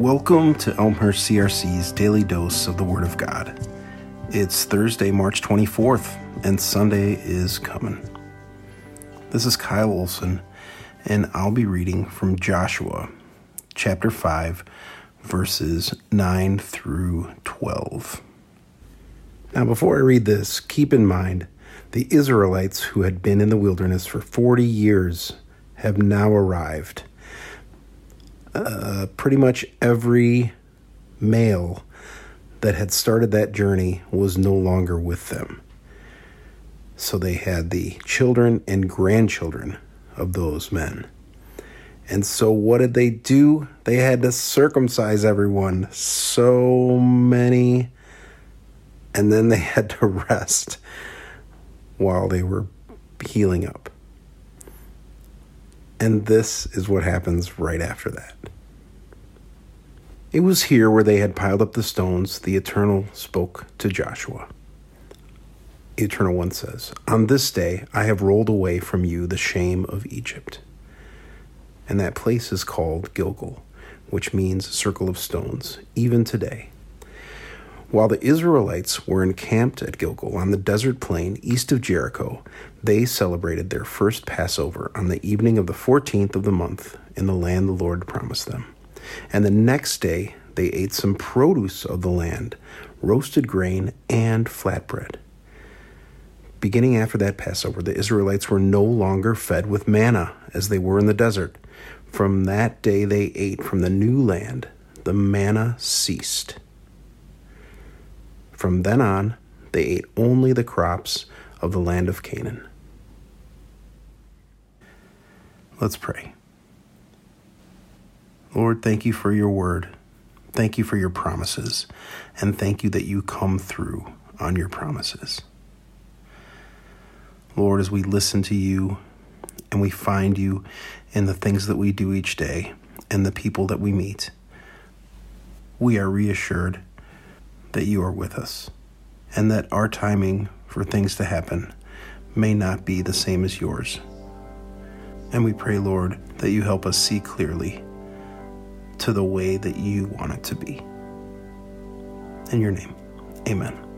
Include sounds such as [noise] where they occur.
Welcome to Elmhurst CRC's daily dose of the Word of God. It's Thursday, March 24th, and Sunday is coming. This is Kyle Olson, and I'll be reading from Joshua chapter 5, verses 9 through 12. Now, before I read this, keep in mind the Israelites who had been in the wilderness for 40 years have now arrived. Uh, pretty much every male that had started that journey was no longer with them. So they had the children and grandchildren of those men. And so, what did they do? They had to circumcise everyone. So many. And then they [laughs] had to rest while they were healing up. And this is what happens right after that. It was here where they had piled up the stones, the Eternal spoke to Joshua. The Eternal One says, On this day I have rolled away from you the shame of Egypt. And that place is called Gilgal, which means circle of stones, even today. While the Israelites were encamped at Gilgal on the desert plain east of Jericho, they celebrated their first Passover on the evening of the 14th of the month in the land the Lord promised them. And the next day they ate some produce of the land, roasted grain, and flatbread. Beginning after that Passover, the Israelites were no longer fed with manna as they were in the desert. From that day they ate from the new land. The manna ceased. From then on, they ate only the crops of the land of Canaan. Let's pray. Lord, thank you for your word. Thank you for your promises. And thank you that you come through on your promises. Lord, as we listen to you and we find you in the things that we do each day and the people that we meet, we are reassured that you are with us and that our timing for things to happen may not be the same as yours. And we pray, Lord, that you help us see clearly to the way that you want it to be. In your name, amen.